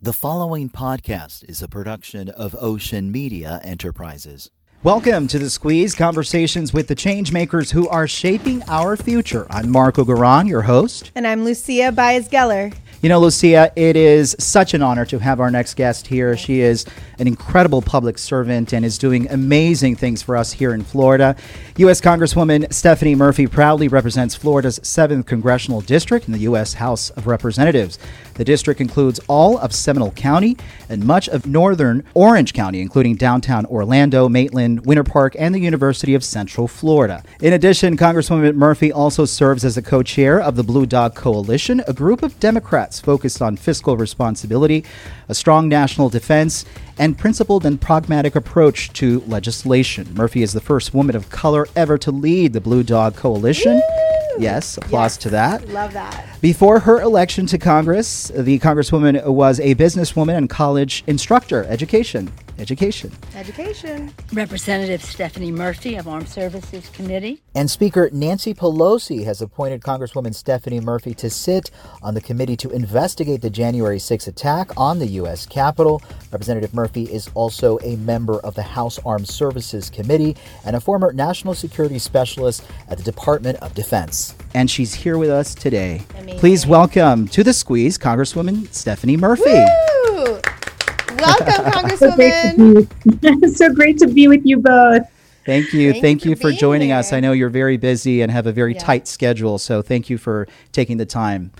The following podcast is a production of Ocean Media Enterprises. Welcome to the Squeeze Conversations with the Changemakers who are shaping our future. I'm Marco Garan, your host. And I'm Lucia Baez Geller. You know, Lucia, it is such an honor to have our next guest here. She is an incredible public servant and is doing amazing things for us here in Florida. U.S. Congresswoman Stephanie Murphy proudly represents Florida's 7th Congressional District in the U.S. House of Representatives. The district includes all of Seminole County and much of northern Orange County, including downtown Orlando, Maitland, Winter Park, and the University of Central Florida. In addition, Congresswoman Murphy also serves as a co chair of the Blue Dog Coalition, a group of Democrats focused on fiscal responsibility, a strong national defense, and principled and pragmatic approach to legislation. Murphy is the first woman of color ever to lead the Blue Dog Coalition. Woo! Yes, applause Yes. to that. Love that. Before her election to Congress, the Congresswoman was a businesswoman and college instructor. Education. Education. Education. Representative Stephanie Murphy of Armed Services Committee. And Speaker Nancy Pelosi has appointed Congresswoman Stephanie Murphy to sit on the committee to investigate the January 6 attack on the U.S. Capitol. Representative Murphy is also a member of the House Armed Services Committee and a former national security specialist at the Department of Defense. And she's here with us today. Amazing. Please welcome to the squeeze Congresswoman Stephanie Murphy. Woo! Welcome, so great to Congresswoman. be so great to be with you both. Thank you. Thank Thank, you you for for being joining us. I know you're very busy and have a very Yeah. tight schedule, so thank you for taking the time.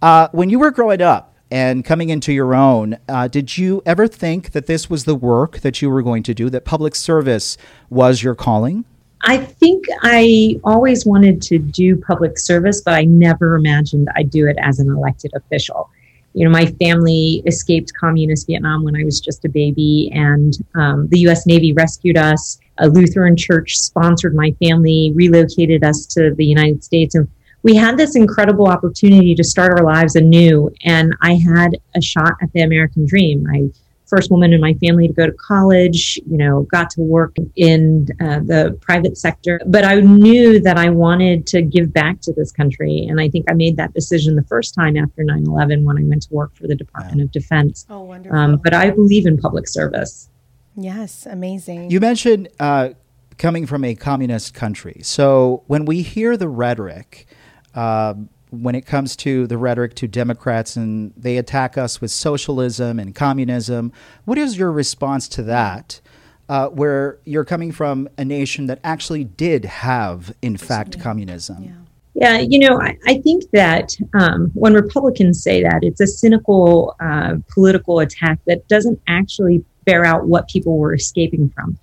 Uh, when you were growing up and coming into your own, uh, did you ever think that this was the work that you were going to do, that public service was your calling? I think I always wanted to do public service, but I never imagined I'd do it as an elected official. You know, my family escaped communist Vietnam when I was just a baby, and um, the U.S. Navy rescued us. A Lutheran church sponsored my family, relocated us to the United States, and we had this incredible opportunity to start our lives anew. And I had a shot at the American dream. I first woman in my family to go to college, you know, got to work in uh, the private sector. But I knew that I wanted to give back to this country. And I think I made that decision the first time after 9 11 when I went to work for the Department of Defense. Oh, wonderful. Um, but I believe in public service. yes, amazing. You mentioned uh, coming from a communist country. So when we hear the rhetoric, um when it comes to the rhetoric to Democrats and they attack us with socialism and communism, what is your response to that? Uh, where you're coming from a nation that actually did have, in fact, communism. yeah. Yeah, you know, I, I think that um, when Republicans say that, it's a cynical uh, political attack that doesn't actually bear out what people were escaping from.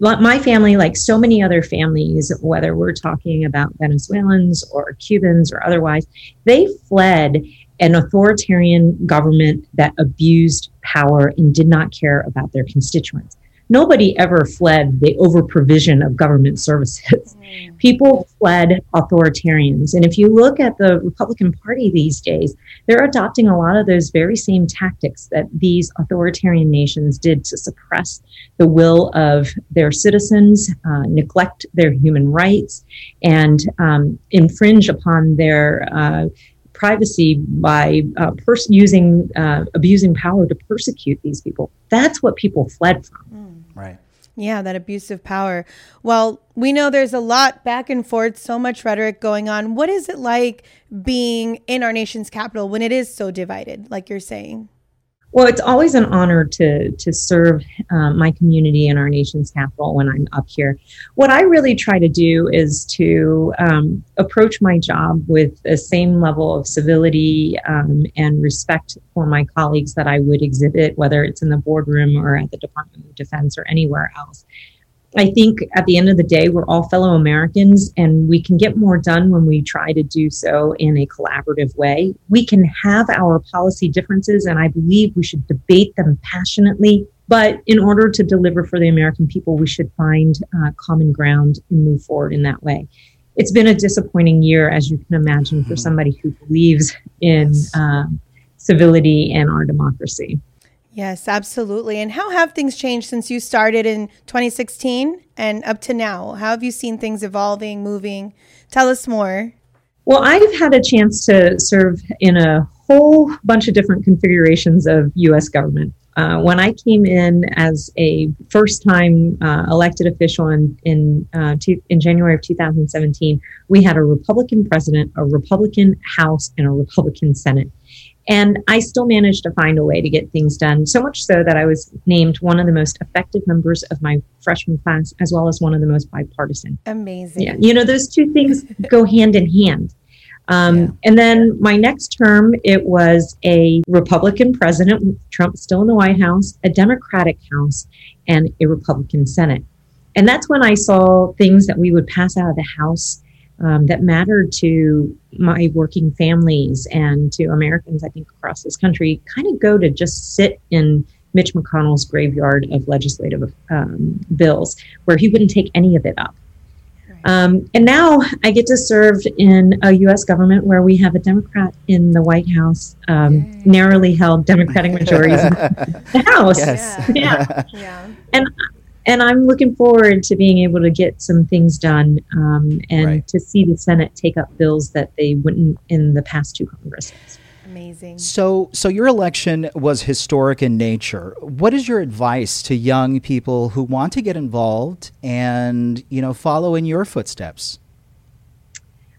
My family, like so many other families, whether we're talking about Venezuelans or Cubans or otherwise, they fled an authoritarian government that abused power and did not care about their constituents. Nobody ever fled the over provision of government services people fled authoritarians. And if you look at the Republican Party these days, they're adopting a lot of those very same tactics that these authoritarian nations did to suppress the will of their citizens, uh, neglect their human rights, and um, infringe upon their. Uh, privacy by uh, pers- using uh, abusing power to persecute these people that's what people fled from Right. Yeah, that abusive power. Well, we know there's a lot back and forth, so much rhetoric going on. What is it like being in our nation's capital when it is so divided, like you're saying? Well, it's always an honor to to serve um, my community in our nation's capital when I'm up here. What I really try to do is to um, approach my job with the same level of civility um, and respect for my colleagues that I would exhibit, whether it's in the boardroom or at the Department of Defense or anywhere else. I think at the end of the day, we're all fellow Americans and we can get more done when we try to do so in a collaborative way. We can have our policy differences, and I believe we should debate them passionately. But in order to deliver for the American people, we should find uh, common ground and move forward in that way. It's been a disappointing year, as you can imagine, for somebody who believes in um, civility and our democracy. Yes, absolutely. And how have things changed since you started in 2016 and up to now? How have you seen things evolving, moving? Tell us more. Well, I've had a chance to serve in a whole bunch of different configurations of U.S. government. Uh, when I came in as a first-time uh, elected official in in, uh, in January of 2017, we had a Republican president, a Republican House, and a Republican Senate. And I still managed to find a way to get things done, so much so that I was named one of the most effective members of my freshman class, as well as one of the most bipartisan. Amazing. Yeah, you know, those two things go hand in hand. Um, yeah. And then my next term, it was a Republican president, Trump still in the White House, a Democratic House, and a Republican Senate. And that's when I saw things that we would pass out of the House um, that mattered to my working families and to Americans, I think, across this country, kind of go to just sit in Mitch McConnell's graveyard of legislative um, bills, where he wouldn't take any of it up. Um, and now I get to serve in a U.S. government where we have a Democrat in the White House, um, narrowly held Democratic majorities in the House. Yes. Yeah. yeah. And and I'm looking forward to being able to get some things done um, and right. to see the Senate take up bills that they wouldn't in the past two Congresses. Amazing. So, so your election was historic in nature. What is your advice to young people who want to get involved and you know follow in your footsteps?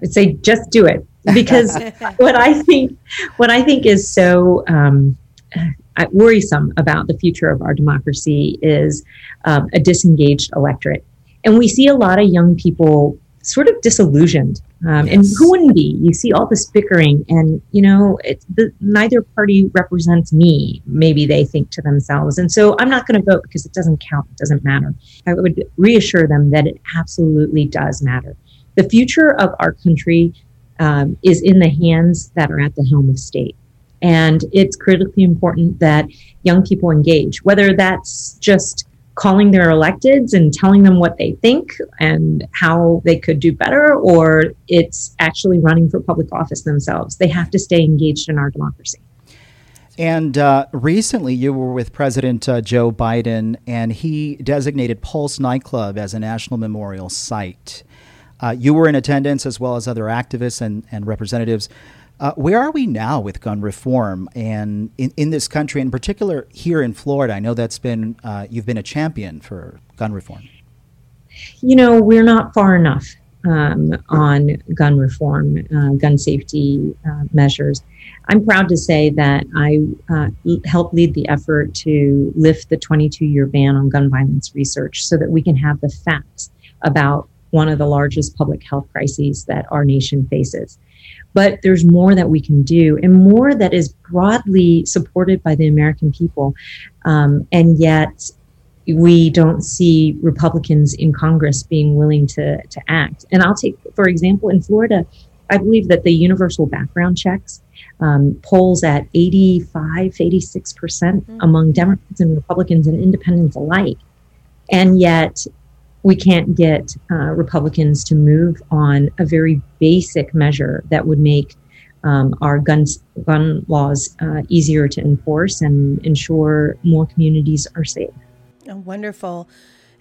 I'd say just do it because what I think what I think is so um, worrisome about the future of our democracy is um, a disengaged electorate. And we see a lot of young people sort of disillusioned. Um, yes. And who wouldn't be? You see all this bickering, and you know, the, neither party represents me. Maybe they think to themselves, and so I'm not going to vote because it doesn't count. It doesn't matter. I would reassure them that it absolutely does matter. The future of our country um, is in the hands that are at the helm of state. And it's critically important that young people engage, whether that's just calling their electeds and telling them what they think and how they could do better, or it's actually running for public office themselves. They have to stay engaged in our democracy. And uh, recently, you were with President uh, Joe Biden, and he designated Pulse nightclub as a national memorial site. Uh, you were in attendance, as well as other activists and, and representatives. Uh, where are we now with gun reform and in, in this country, in particular here in Florida? I know that's been, uh, you've been a champion for gun reform. You know, we're not far enough um, on gun reform, uh, gun safety uh, measures. I'm proud to say that I uh, helped lead the effort to lift the 22 year ban on gun violence research so that we can have the facts about one of the largest public health crises that our nation faces but there's more that we can do and more that is broadly supported by the American people. Um, and yet, we don't see Republicans in Congress being willing to, to act. And I'll take, for example, in Florida, I believe that the universal background checks um, polls at 85, 86% mm-hmm. among Democrats and Republicans and independents alike. And yet, we can't get uh, Republicans to move on a very basic measure that would make um, our guns, gun laws uh, easier to enforce and ensure more communities are safe. Oh, wonderful.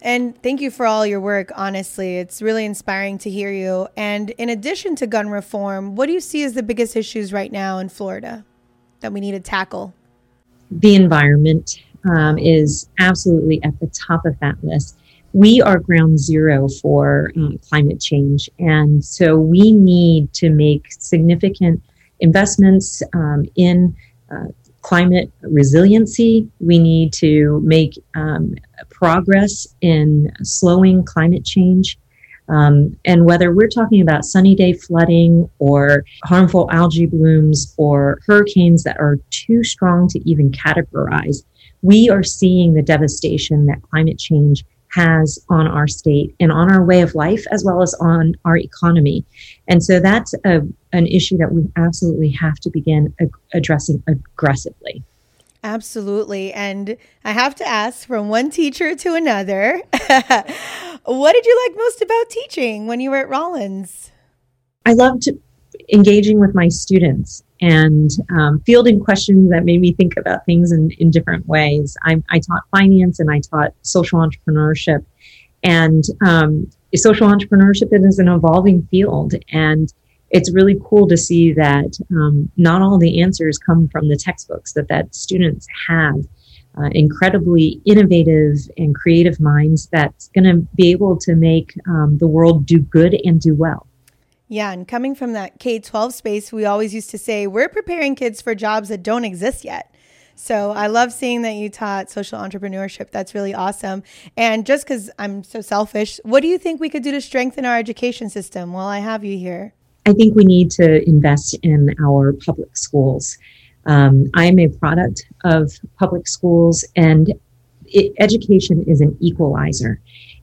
And thank you for all your work. Honestly, it's really inspiring to hear you. And in addition to gun reform, what do you see as the biggest issues right now in Florida that we need to tackle? The environment um, is absolutely at the top of that list we are ground zero for um, climate change. And so we need to make significant investments um, in uh, climate resiliency. We need to make um, progress in slowing climate change. Um, and whether we're talking about sunny day flooding or harmful algae blooms or hurricanes that are too strong to even categorize, we are seeing the devastation that climate change has on our state and on our way of life as well as on our economy. And so that's a, an issue that we absolutely have to begin ag- addressing aggressively. Absolutely. And I have to ask from one teacher to another, what did you like most about teaching when you were at Rollins? I loved engaging with my students and um, fielding questions that made me think about things in, in different ways. I, I taught finance and I taught social entrepreneurship. And um, social entrepreneurship is an evolving field. And it's really cool to see that um, not all the answers come from the textbooks that that students have uh, incredibly innovative and creative minds that's going to be able to make um, the world do good and do well yeah, and coming from that K 12 space, we always used to say, we're preparing kids for jobs that don't exist yet. So I love seeing that you taught social entrepreneurship. That's really awesome. And just because I'm so selfish, what do you think we could do to strengthen our education system while I have you here? I think we need to invest in our public schools. Um, I'm a product of public schools, and it, education is an equalizer.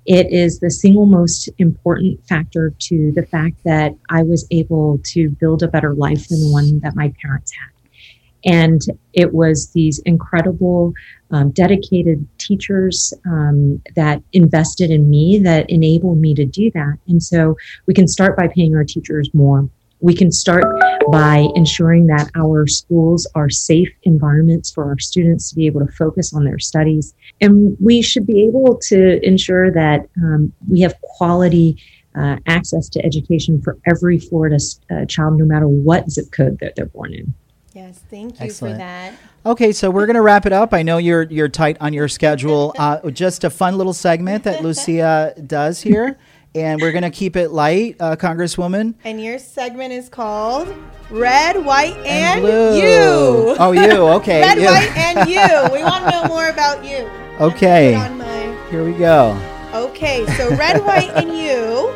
It is the single most important factor to the fact that I was able to build a better life than the one that my parents had. And it was these incredible, um, dedicated teachers um, that invested in me that enabled me to do that. And so we can start by paying our teachers more. We can start by ensuring that our schools are safe environments for our students to be able to focus on their studies. And we should be able to ensure that um, we have quality uh, access to education for every Florida uh, child, no matter what zip code that they're born in. Yes, thank you Excellent. for that. Okay, so we're going to wrap it up. I know you're you're tight on your schedule. Uh, just a fun little segment that Lucia does here and we're going to keep it light, uh, Congresswoman. And your segment is called Red, White, and, and You. Oh, you. Okay. Red, you. White, and You. We want to know more about you. Okay. My... Here we go. Okay, so Red, White, and You.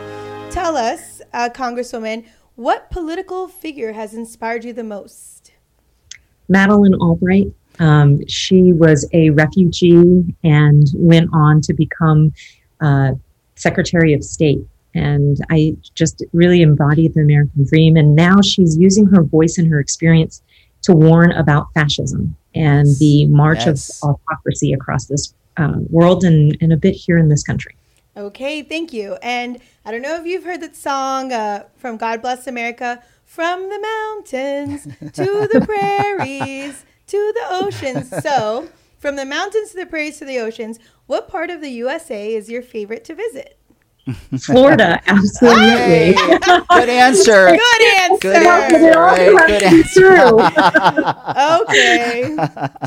Tell us, uh, Congresswoman, what political figure has inspired you the most? Madeleine Albright. Um, she was a refugee and went on to become uh, Secretary of State. And I just really embodied the American dream. And now she's using her voice and her experience to warn about fascism and the march yes. of autocracy across this uh, world and, and a bit here in this country. Okay, thank you. And I don't know if you've heard that song uh, from God Bless America from the mountains to the prairies to the oceans. So, from the mountains to the prairies to the oceans, what part of the USA is your favorite to visit? Florida, absolutely. Hey, good answer. Good answer. Good answer. Right, good answer. okay.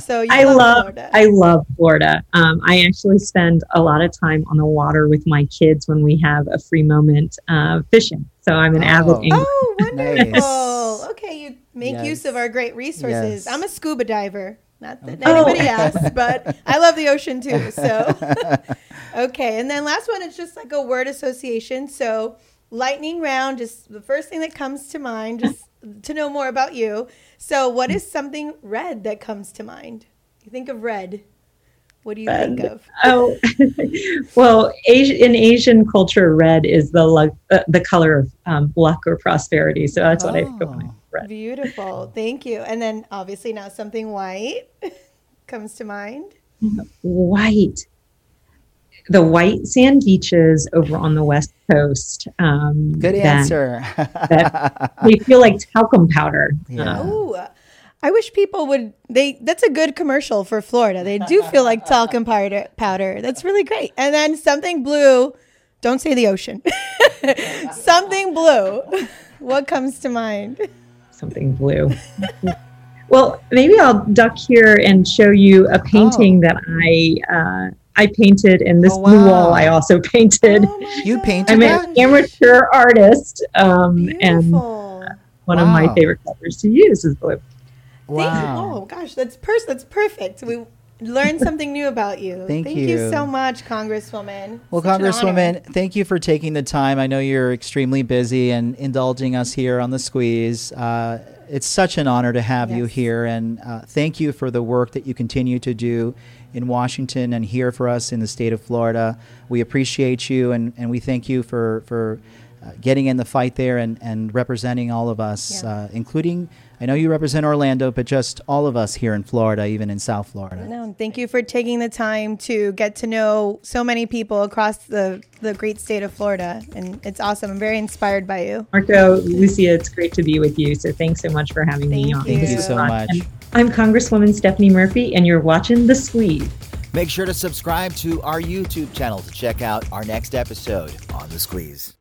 So I love, love Florida. I love Florida. Um, I actually spend a lot of time on the water with my kids when we have a free moment uh, fishing. So I'm an oh. avid angler. Oh, wonderful. Nice. Okay, you make yes. use of our great resources. Yes. I'm a scuba diver. Not that okay. anybody oh. asks, but I love the ocean too. So, okay. And then last one is just like a word association. So, lightning round, just the first thing that comes to mind, just to know more about you. So, what is something red that comes to mind? You think of red. What do you red. think of? Oh, well, in Asian culture, red is the luck, uh, the color of um, luck or prosperity. So that's oh. what I think of. Beautiful. Thank you. And then obviously now something white comes to mind. White. The white sand beaches over on the west coast. Um, Good that, answer. that they feel like talcum powder. Yeah. Um, Ooh, I wish people would. They that's a good commercial for Florida. They do feel like talcum powder. Powder. That's really great. And then something blue. Don't say the ocean. something blue. What comes to mind? Something blue. well, maybe I'll duck here and show you a painting oh. that I uh, I painted, and this oh, wow. blue wall I also painted. Oh you painted? I'm an amateur artist, um, and uh, one wow. of my favorite colors to use is blue. Wow! Oh gosh, that's pers- that's perfect. We learn something new about you. Thank, thank you. you. so much, Congresswoman. Well, Such Congresswoman, thank you for taking the time. I know you're extremely busy and indulging us here on the squeeze. Uh, it's such an honor to have yes. you here, and uh, thank you for the work that you continue to do in Washington and here for us in the state of Florida. We appreciate you, and, and we thank you for for uh, getting in the fight there and, and representing all of us, yeah. Uh, including I know you represent Orlando, but just all of us here in Florida, even in South Florida. No, thank you for taking the time to get to know so many people across the, the great state of Florida. And it's awesome. I'm very inspired by you. Marco, Lucia, it's great to be with you. So thanks so much for having thank me on. You. Thank you so much. And I'm Congresswoman Stephanie Murphy, and you're watching The Squeeze. Make sure to subscribe to our YouTube channel to check out our next episode on The Squeeze.